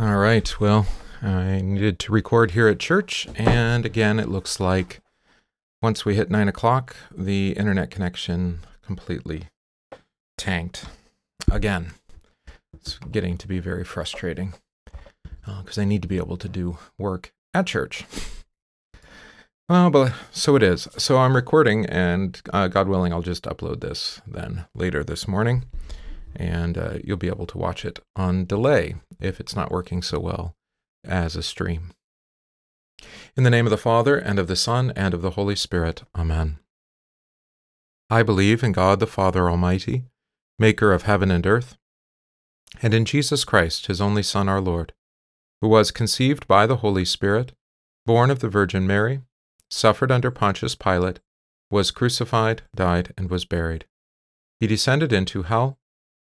All right. Well, I needed to record here at church, and again, it looks like once we hit nine o'clock, the internet connection completely tanked again. It's getting to be very frustrating because uh, I need to be able to do work at church. Well, but so it is. So I'm recording, and uh, God willing, I'll just upload this then later this morning and uh, you'll be able to watch it on delay if it's not working so well as a stream. In the name of the Father, and of the Son, and of the Holy Spirit. Amen. I believe in God the Father Almighty, maker of heaven and earth, and in Jesus Christ, his only Son, our Lord, who was conceived by the Holy Spirit, born of the Virgin Mary, suffered under Pontius Pilate, was crucified, died, and was buried. He descended into hell.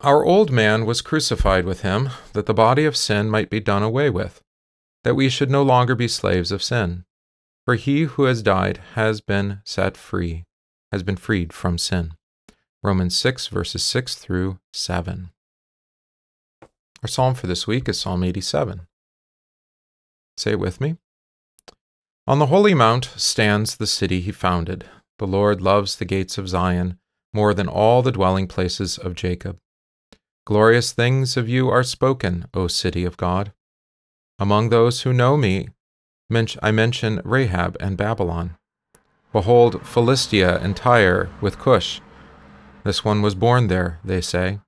our old man was crucified with him, that the body of sin might be done away with, that we should no longer be slaves of sin. For he who has died has been set free, has been freed from sin. Romans 6, verses 6 through 7. Our psalm for this week is Psalm 87. Say it with me. On the holy mount stands the city he founded. The Lord loves the gates of Zion more than all the dwelling places of Jacob. Glorious things of you are spoken, O city of God. Among those who know me, I mention Rahab and Babylon. Behold, Philistia and Tyre with Cush. This one was born there, they say.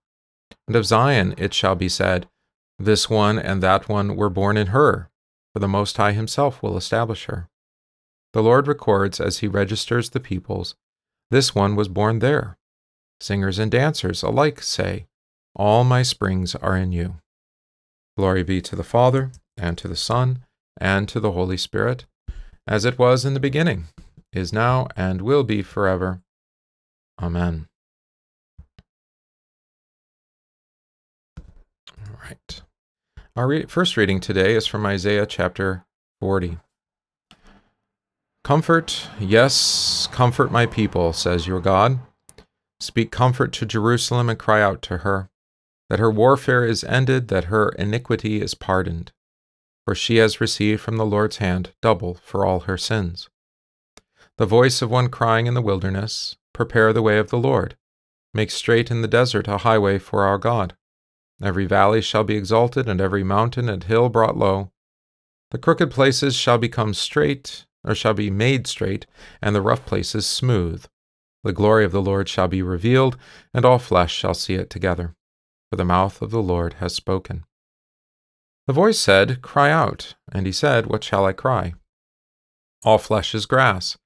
And of Zion it shall be said, This one and that one were born in her, for the Most High himself will establish her. The Lord records as he registers the peoples, This one was born there. Singers and dancers alike say, all my springs are in you. Glory be to the Father, and to the Son, and to the Holy Spirit, as it was in the beginning, is now, and will be forever. Amen. All right. Our re- first reading today is from Isaiah chapter 40. Comfort, yes, comfort my people, says your God. Speak comfort to Jerusalem and cry out to her that her warfare is ended, that her iniquity is pardoned. For she has received from the Lord's hand double for all her sins. The voice of one crying in the wilderness, Prepare the way of the Lord. Make straight in the desert a highway for our God. Every valley shall be exalted, and every mountain and hill brought low. The crooked places shall become straight, or shall be made straight, and the rough places smooth. The glory of the Lord shall be revealed, and all flesh shall see it together for the mouth of the Lord has spoken. The voice said, Cry out. And he said, What shall I cry? All flesh is grass,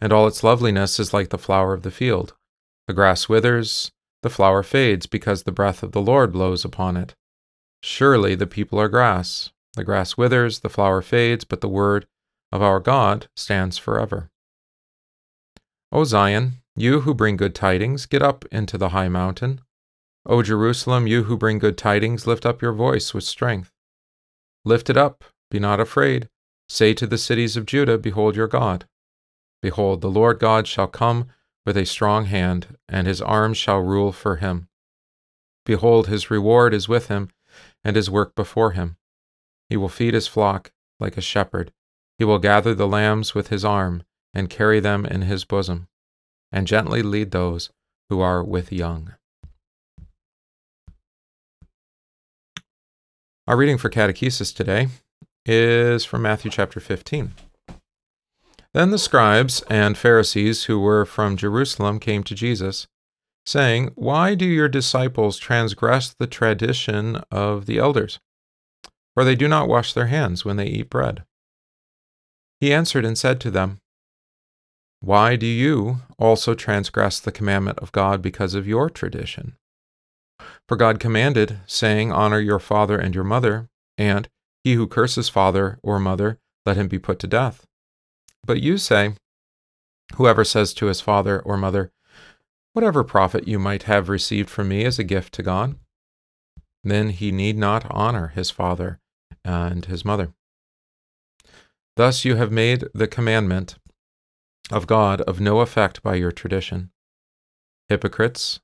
and all its loveliness is like the flower of the field. The grass withers, the flower fades, because the breath of the Lord blows upon it. Surely the people are grass. The grass withers, the flower fades, but the word of our God stands forever. O Zion, you who bring good tidings, get up into the high mountain. O Jerusalem, you who bring good tidings, lift up your voice with strength. Lift it up, be not afraid. Say to the cities of Judah, Behold your God. Behold, the Lord God shall come with a strong hand, and his arm shall rule for him. Behold, his reward is with him, and his work before him. He will feed his flock like a shepherd. He will gather the lambs with his arm, and carry them in his bosom, and gently lead those who are with young. Our reading for catechesis today is from Matthew chapter 15. Then the scribes and Pharisees who were from Jerusalem came to Jesus, saying, Why do your disciples transgress the tradition of the elders? For they do not wash their hands when they eat bread. He answered and said to them, Why do you also transgress the commandment of God because of your tradition? For God commanded, saying, Honor your father and your mother, and he who curses father or mother, let him be put to death. But you say, Whoever says to his father or mother, Whatever profit you might have received from me is a gift to God, then he need not honor his father and his mother. Thus you have made the commandment of God of no effect by your tradition. Hypocrites,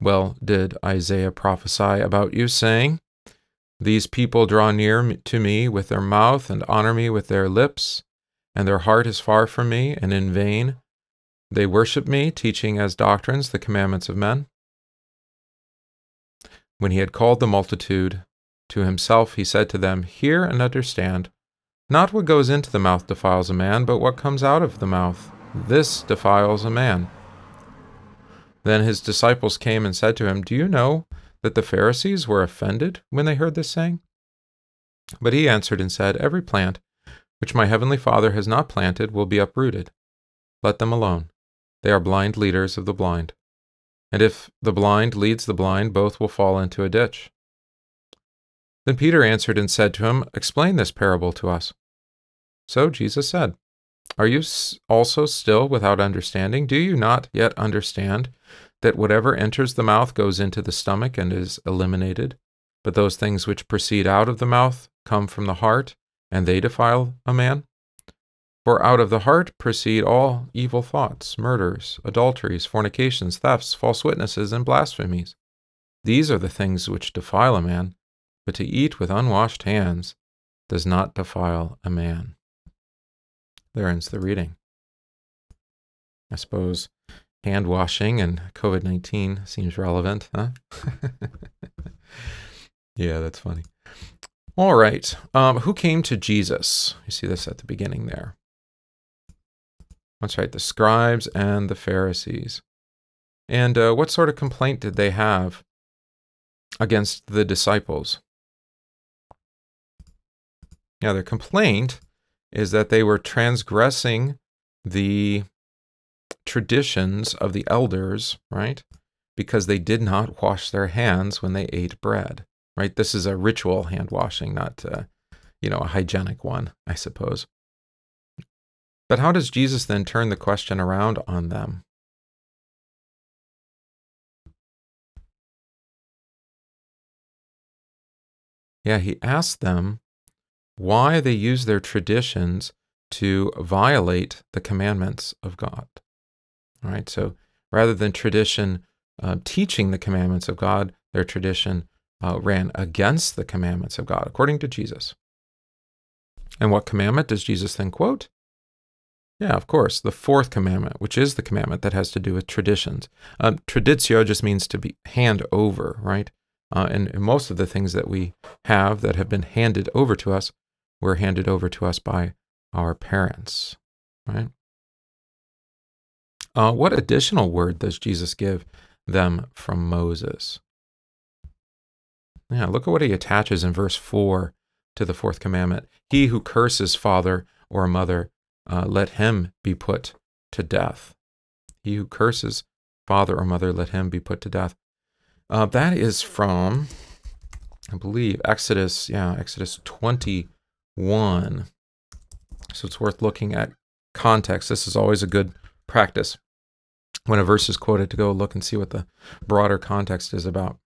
well did Isaiah prophesy about you, saying, These people draw near to me with their mouth and honor me with their lips, and their heart is far from me, and in vain they worship me, teaching as doctrines the commandments of men. When he had called the multitude to himself, he said to them, Hear and understand. Not what goes into the mouth defiles a man, but what comes out of the mouth. This defiles a man. Then his disciples came and said to him, Do you know that the Pharisees were offended when they heard this saying? But he answered and said, Every plant which my heavenly Father has not planted will be uprooted. Let them alone. They are blind leaders of the blind. And if the blind leads the blind, both will fall into a ditch. Then Peter answered and said to him, Explain this parable to us. So Jesus said, Are you also still without understanding? Do you not yet understand that whatever enters the mouth goes into the stomach and is eliminated? But those things which proceed out of the mouth come from the heart, and they defile a man? For out of the heart proceed all evil thoughts, murders, adulteries, fornications, thefts, false witnesses, and blasphemies. These are the things which defile a man, but to eat with unwashed hands does not defile a man. There ends the reading. I suppose hand washing and COVID 19 seems relevant, huh? yeah, that's funny. All right. Um, who came to Jesus? You see this at the beginning there. That's right, the scribes and the Pharisees. And uh, what sort of complaint did they have against the disciples? Yeah, their complaint is that they were transgressing the traditions of the elders, right? Because they did not wash their hands when they ate bread, right? This is a ritual hand washing, not, uh, you know, a hygienic one, I suppose. But how does Jesus then turn the question around on them? Yeah, he asked them why they use their traditions to violate the commandments of God. All right, so rather than tradition uh, teaching the commandments of God, their tradition uh, ran against the commandments of God, according to Jesus. And what commandment does Jesus then quote? Yeah, of course. The fourth commandment, which is the commandment that has to do with traditions. Um, traditio just means to be hand over, right? Uh, and, and most of the things that we have that have been handed over to us were handed over to us by our parents, right? Uh, what additional word does Jesus give them from Moses? Yeah, look at what he attaches in verse 4 to the fourth commandment. He who curses father or mother uh, let him be put to death. He who curses father or mother, let him be put to death. Uh, that is from, I believe, Exodus, yeah, Exodus 21. So it's worth looking at context. This is always a good practice when a verse is quoted to go look and see what the broader context is about.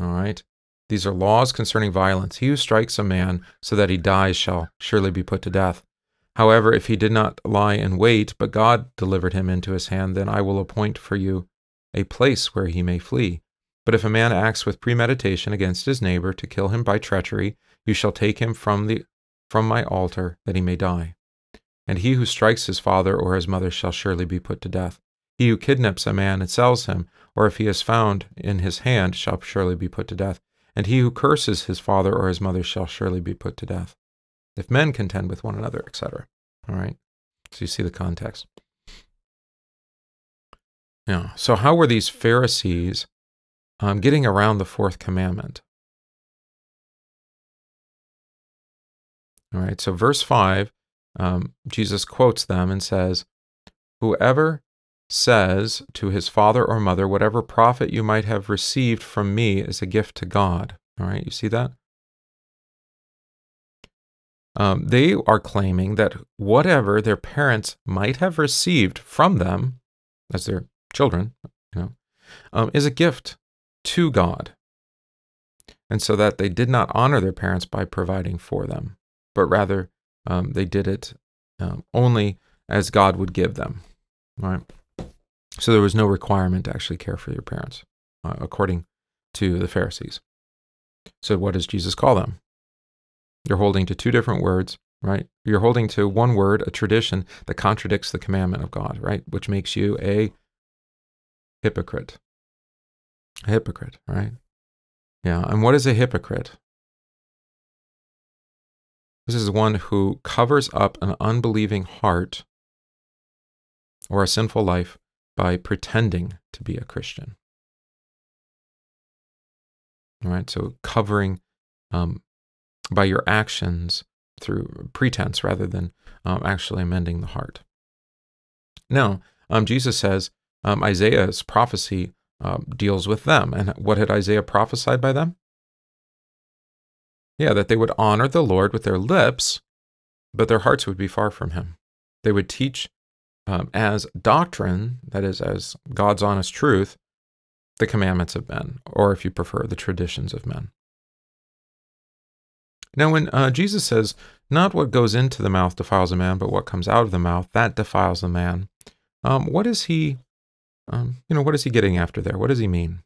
All right. These are laws concerning violence. He who strikes a man so that he dies shall surely be put to death. However, if he did not lie in wait, but God delivered him into his hand, then I will appoint for you a place where he may flee. But if a man acts with premeditation against his neighbor to kill him by treachery, you shall take him from the from my altar that he may die. And he who strikes his father or his mother shall surely be put to death. He who kidnaps a man and sells him, or if he is found in his hand, shall surely be put to death. And he who curses his father or his mother shall surely be put to death if men contend with one another, etc. All right. So you see the context. Now, so how were these Pharisees um, getting around the fourth commandment? All right. So verse five, um, Jesus quotes them and says, "Whoever says to his father or mother, whatever profit you might have received from me is a gift to God." All right. You see that? um, they are claiming that whatever their parents might have received from them as their children, you know, um, is a gift to God. And so that they did not honor their parents by providing for them, but rather um, they did it um, only as God would give them. Right? So there was no requirement to actually care for your parents, uh, according to the Pharisees. So what does Jesus call them? You're holding to two different words, right? You're holding to one word, a tradition that contradicts the commandment of God, right? Which makes you a hypocrite. A hypocrite, right? Yeah. And what is a hypocrite? This is one who covers up an unbelieving heart or a sinful life by pretending to be a Christian. All right, so covering um, by your actions through pretense rather than um, actually amending the heart. Now, um, Jesus says um, Isaiah's prophecy um, deals with them. And what had Isaiah prophesied by them? Yeah, that they would honor the Lord with their lips, but their hearts would be far from him. They would teach um, as doctrine, that is, as God's honest truth, the commandments of men, or if you prefer, the traditions of men. Now, when uh, Jesus says, not what goes into the mouth defiles a man, but what comes out of the mouth, that defiles a man, um, what is he, um, you know, what is he getting after there? What does he mean?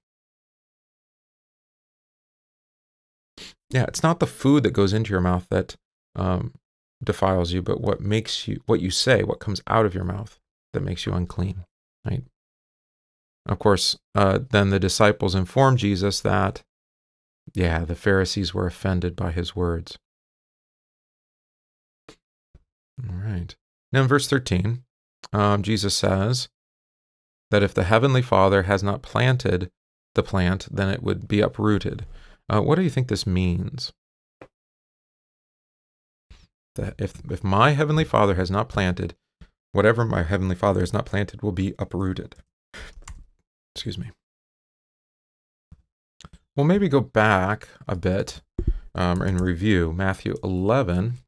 Yeah, it's not the food that goes into your mouth that um, defiles you, but what makes you, what you say, what comes out of your mouth that makes you unclean, right? Of course, uh, then the disciples inform Jesus that yeah, the Pharisees were offended by his words. All right. Now, in verse 13, um, Jesus says that if the Heavenly Father has not planted the plant, then it would be uprooted. Uh, what do you think this means? That if, if my Heavenly Father has not planted, whatever my Heavenly Father has not planted will be uprooted. Excuse me. We'll maybe go back a bit um, and review Matthew 11.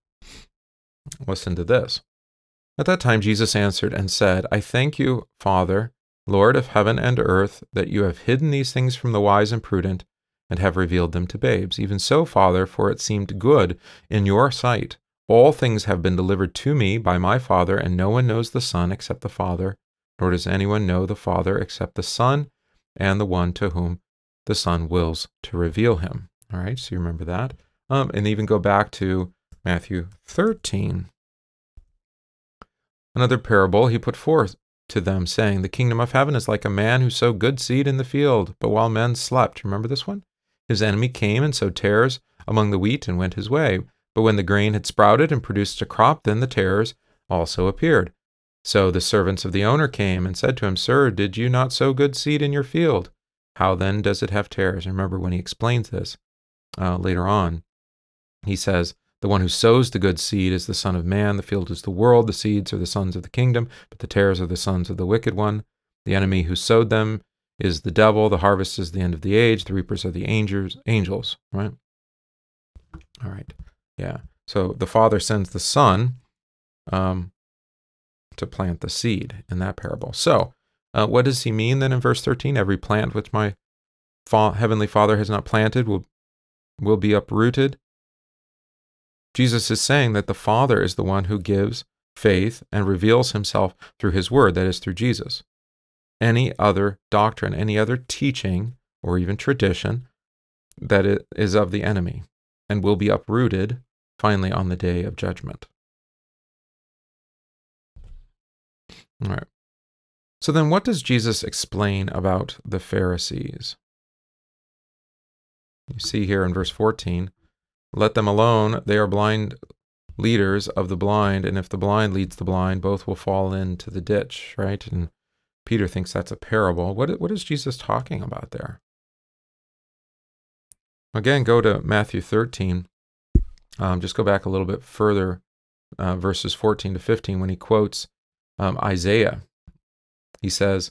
Listen to this. At that time, Jesus answered and said, I thank you, Father, Lord of heaven and earth, that you have hidden these things from the wise and prudent and have revealed them to babes. Even so, Father, for it seemed good in your sight. All things have been delivered to me by my Father, and no one knows the Son except the Father, nor does anyone know the Father except the Son and the one to whom the Son wills to reveal him. All right, so you remember that. Um, and even go back to Matthew 13. Another parable he put forth to them, saying, The kingdom of heaven is like a man who sowed good seed in the field, but while men slept, remember this one? His enemy came and sowed tares among the wheat and went his way. But when the grain had sprouted and produced a crop, then the tares also appeared. So the servants of the owner came and said to him, Sir, did you not sow good seed in your field? How then does it have tares? Remember when he explains this uh, later on, he says, The one who sows the good seed is the Son of Man, the field is the world, the seeds are the sons of the kingdom, but the tares are the sons of the wicked one. The enemy who sowed them is the devil, the harvest is the end of the age, the reapers are the angels, angels, right? All right. Yeah. So the Father sends the Son um, to plant the seed in that parable. So uh, what does he mean then in verse 13? Every plant which my fa- heavenly Father has not planted will, will be uprooted. Jesus is saying that the Father is the one who gives faith and reveals himself through his word, that is, through Jesus. Any other doctrine, any other teaching, or even tradition that is of the enemy and will be uprooted finally on the day of judgment. All right. So then, what does Jesus explain about the Pharisees? You see here in verse 14 let them alone. They are blind leaders of the blind, and if the blind leads the blind, both will fall into the ditch, right? And Peter thinks that's a parable. What, what is Jesus talking about there? Again, go to Matthew 13. Um, just go back a little bit further, uh, verses 14 to 15, when he quotes um, Isaiah he says,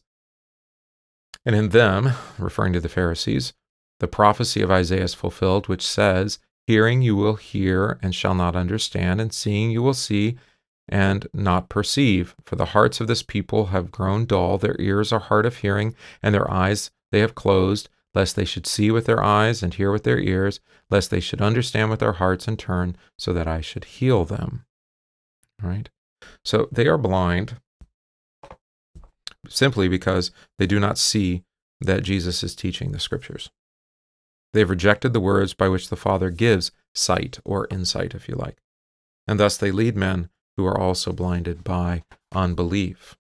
And in them, referring to the Pharisees, the prophecy of Isaiah is fulfilled, which says, Hearing you will hear and shall not understand, and seeing you will see and not perceive. For the hearts of this people have grown dull, their ears are hard of hearing, and their eyes they have closed, lest they should see with their eyes and hear with their ears, lest they should understand with their hearts and turn, so that I should heal them. All right? So they are blind simply because they do not see that Jesus is teaching the scriptures. They've rejected the words by which the Father gives sight or insight, if you like. And thus they lead men who are also blinded by unbelief.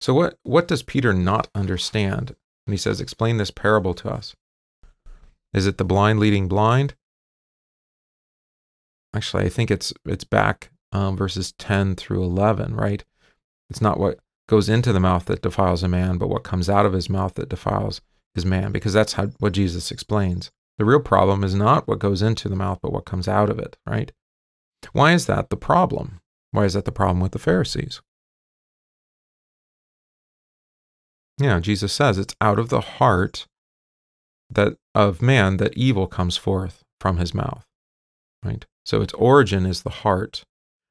So, what, what does Peter not understand? And he says, Explain this parable to us. Is it the blind leading blind? Actually, I think it's it's back um, verses 10 through 11, right? It's not what goes into the mouth that defiles a man, but what comes out of his mouth that defiles his man, because that's how, what Jesus explains. The real problem is not what goes into the mouth, but what comes out of it, right? Why is that the problem? Why is that the problem with the Pharisees? Yeah, Jesus says it's out of the heart that of man that evil comes forth from his mouth, right? So its origin is the heart.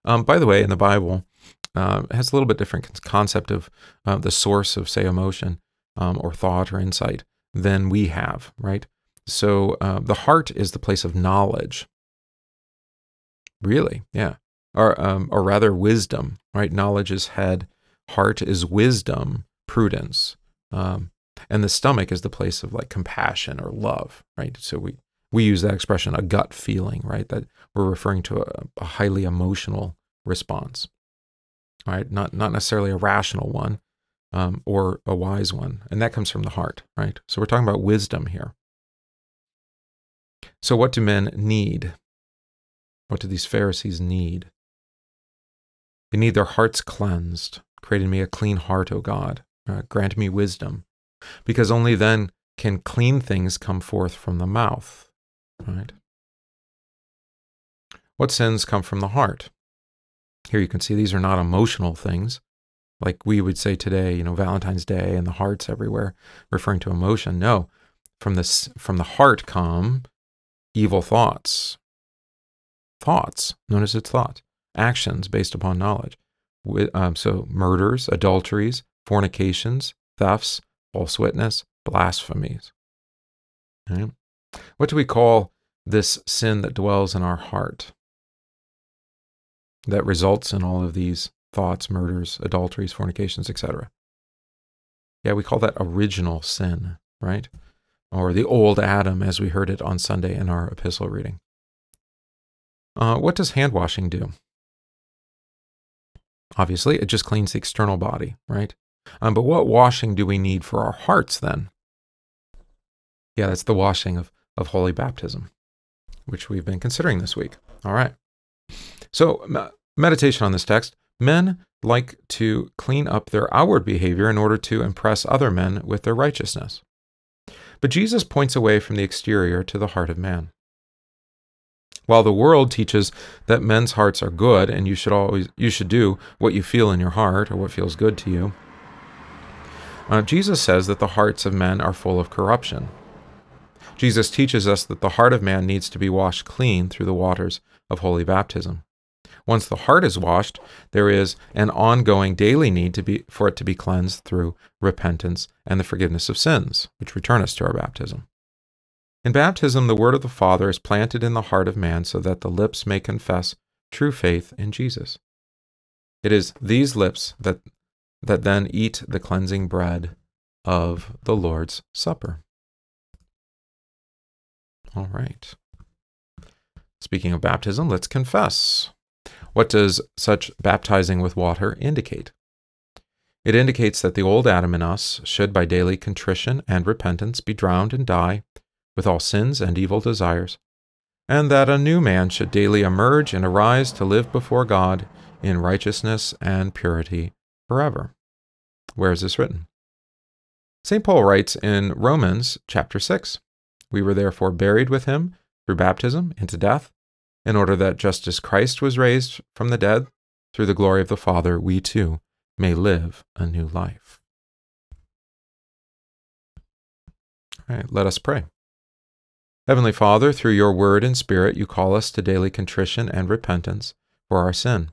Um, by the way, in the Bible, uh, it has a little bit different concept of uh, the source of, say, emotion um, or thought or insight than we have, right? So uh, the heart is the place of knowledge. Really, yeah, or um, or rather, wisdom, right? Knowledge is head, heart is wisdom, prudence, um, and the stomach is the place of like compassion or love, right? So we we use that expression, a gut feeling, right? That we're referring to a, a highly emotional response, right? Not not necessarily a rational one, um, or a wise one, and that comes from the heart, right? So we're talking about wisdom here. So what do men need? What do these Pharisees need? They need their hearts cleansed. Create in me a clean heart, O God. Uh, grant me wisdom, because only then can clean things come forth from the mouth. Right? What sins come from the heart? Here you can see these are not emotional things, like we would say today, you know, Valentine's Day and the hearts everywhere, referring to emotion. No, from this from the heart come evil thoughts. Thoughts, notice it's thought, actions based upon knowledge. Um, so murders, adulteries, fornications, thefts, false witness, blasphemies. What do we call this sin that dwells in our heart that results in all of these thoughts, murders, adulteries, fornications, etc. Yeah, we call that original sin, right? Or the old Adam, as we heard it on Sunday in our epistle reading. Uh, what does hand washing do? Obviously, it just cleans the external body, right? Um, but what washing do we need for our hearts then? Yeah, that's the washing of, of holy baptism, which we've been considering this week. All right. So, meditation on this text Men like to clean up their outward behavior in order to impress other men with their righteousness. But Jesus points away from the exterior to the heart of man. While the world teaches that men's hearts are good and you should always you should do what you feel in your heart or what feels good to you, uh, Jesus says that the hearts of men are full of corruption. Jesus teaches us that the heart of man needs to be washed clean through the waters of holy baptism. Once the heart is washed, there is an ongoing daily need to be, for it to be cleansed through repentance and the forgiveness of sins, which return us to our baptism. In baptism, the word of the Father is planted in the heart of man so that the lips may confess true faith in Jesus. It is these lips that, that then eat the cleansing bread of the Lord's Supper. All right. Speaking of baptism, let's confess. What does such baptizing with water indicate? It indicates that the old Adam in us should, by daily contrition and repentance, be drowned and die with all sins and evil desires, and that a new man should daily emerge and arise to live before God in righteousness and purity forever. Where is this written? St. Paul writes in Romans chapter 6 We were therefore buried with him through baptism into death in order that just as Christ was raised from the dead through the glory of the Father, we too may live a new life. All right, let us pray. Heavenly Father, through your word and spirit, you call us to daily contrition and repentance for our sin,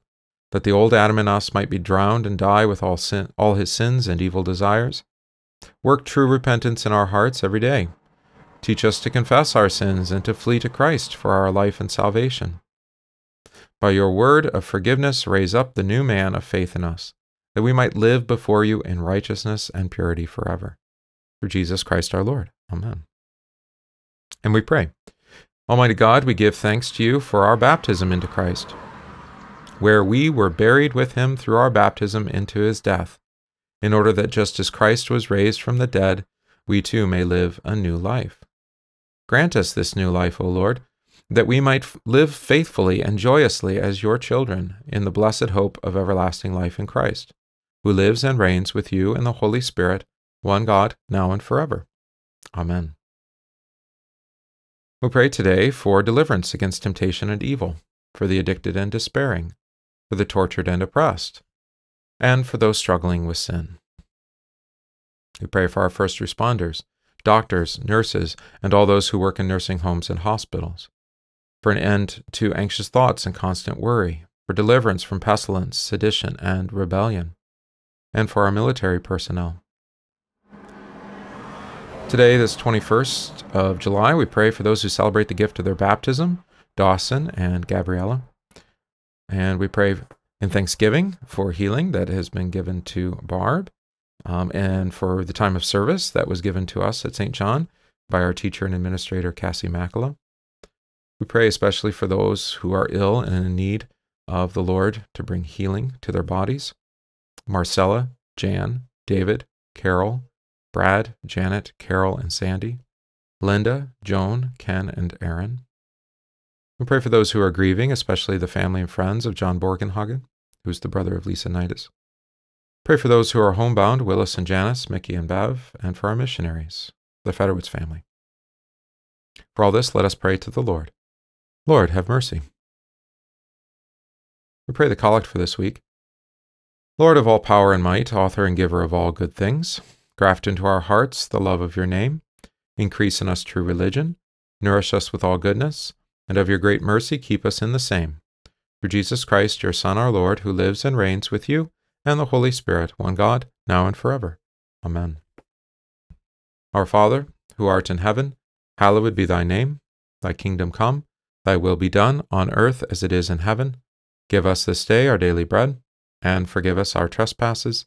that the old Adam in us might be drowned and die with all, sin, all his sins and evil desires. Work true repentance in our hearts every day. Teach us to confess our sins and to flee to Christ for our life and salvation. By your word of forgiveness, raise up the new man of faith in us, that we might live before you in righteousness and purity forever. Through Jesus Christ our Lord. Amen. And we pray Almighty God, we give thanks to you for our baptism into Christ, where we were buried with him through our baptism into his death, in order that just as Christ was raised from the dead, we too may live a new life. Grant us this new life, O Lord, that we might live faithfully and joyously as your children in the blessed hope of everlasting life in Christ, who lives and reigns with you in the Holy Spirit, one God, now and forever. Amen. We pray today for deliverance against temptation and evil, for the addicted and despairing, for the tortured and oppressed, and for those struggling with sin. We pray for our first responders, doctors, nurses, and all those who work in nursing homes and hospitals, for an end to anxious thoughts and constant worry, for deliverance from pestilence, sedition, and rebellion, and for our military personnel, Today, this 21st of July, we pray for those who celebrate the gift of their baptism, Dawson and Gabriella. And we pray in thanksgiving for healing that has been given to Barb, um, and for the time of service that was given to us at St. John by our teacher and administrator, Cassie Makala. We pray especially for those who are ill and in need of the Lord to bring healing to their bodies. Marcella, Jan, David, Carol, Brad, Janet, Carol, and Sandy, Linda, Joan, Ken, and Aaron. We pray for those who are grieving, especially the family and friends of John Borgenhagen, who's the brother of Lisa Nidus. Pray for those who are homebound, Willis and Janice, Mickey and Bev, and for our missionaries, the Federowitz family. For all this, let us pray to the Lord. Lord, have mercy. We pray the collect for this week. Lord of all power and might, author and giver of all good things, Graft into our hearts the love of your name. Increase in us true religion. Nourish us with all goodness. And of your great mercy, keep us in the same. Through Jesus Christ, your Son, our Lord, who lives and reigns with you and the Holy Spirit, one God, now and forever. Amen. Our Father, who art in heaven, hallowed be thy name. Thy kingdom come, thy will be done, on earth as it is in heaven. Give us this day our daily bread, and forgive us our trespasses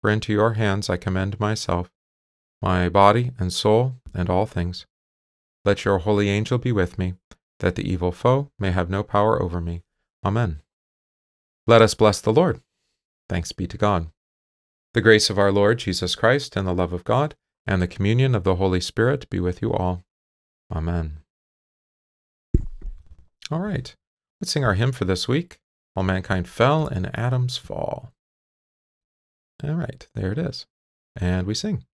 For into your hands I commend myself, my body and soul, and all things. Let your holy angel be with me, that the evil foe may have no power over me. Amen. Let us bless the Lord. Thanks be to God. The grace of our Lord Jesus Christ, and the love of God, and the communion of the Holy Spirit be with you all. Amen. All right, let's sing our hymn for this week. All mankind fell in Adam's fall. All right, there it is. And we sing.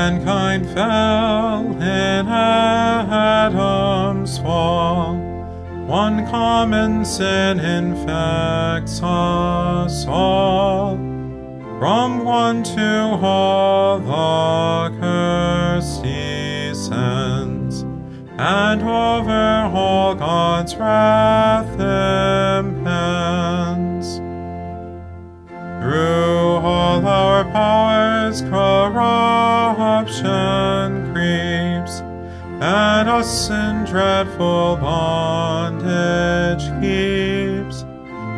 Mankind fell in Adam's fall. One common sin infects us all. From one to all the curse descends, and over all God's wrath impends. Through all our powers corruption creeps, and us in dreadful bondage keeps.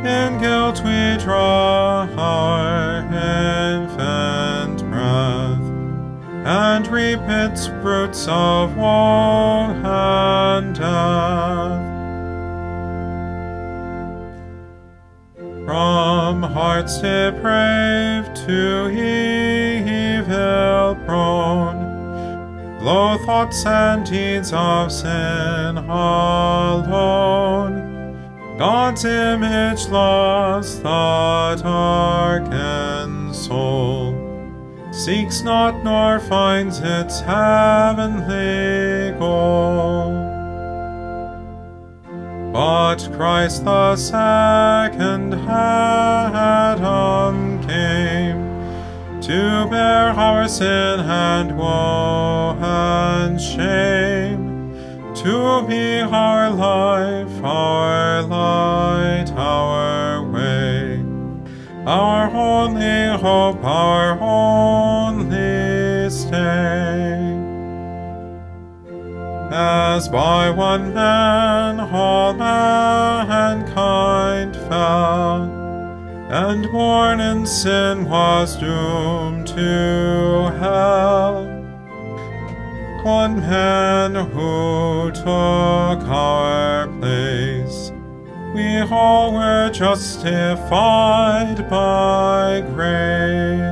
In guilt we draw our infant breath, and reap its roots of woe and death. From hearts depraved to evil prone, low thoughts and deeds of sin alone, God's image lost, the darkened soul. Seeks not nor finds its heavenly goal. But Christ the second Adam came to bear our sin and woe and shame, to be our life, our light, our way, our only hope, by one man all mankind fell, and born in sin was doomed to hell. One man who took our place, we all were justified by grace.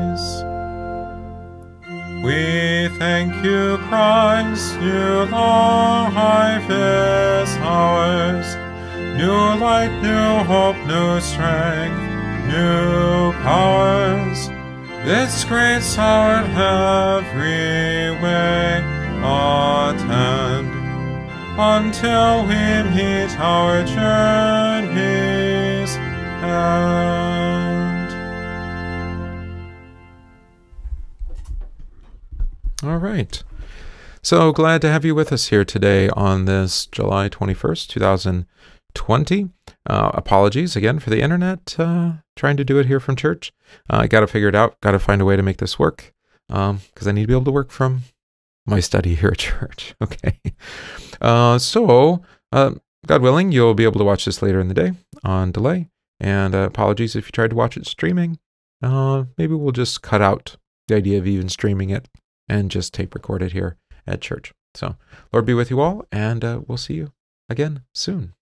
Thank you, Christ, new life is ours, new light, new hope, new strength, new powers. This great sour every way attend, until we meet our journey's end. All right. So glad to have you with us here today on this July 21st, 2020. Uh, apologies again for the internet, uh, trying to do it here from church. Uh, I got to figure it out, got to find a way to make this work because um, I need to be able to work from my study here at church. Okay. Uh, so, uh, God willing, you'll be able to watch this later in the day on delay. And uh, apologies if you tried to watch it streaming. maybe we'll just cut out the idea of even streaming it and just tape record it here at church. So, Lord be with you all, and uh, we'll see you again soon.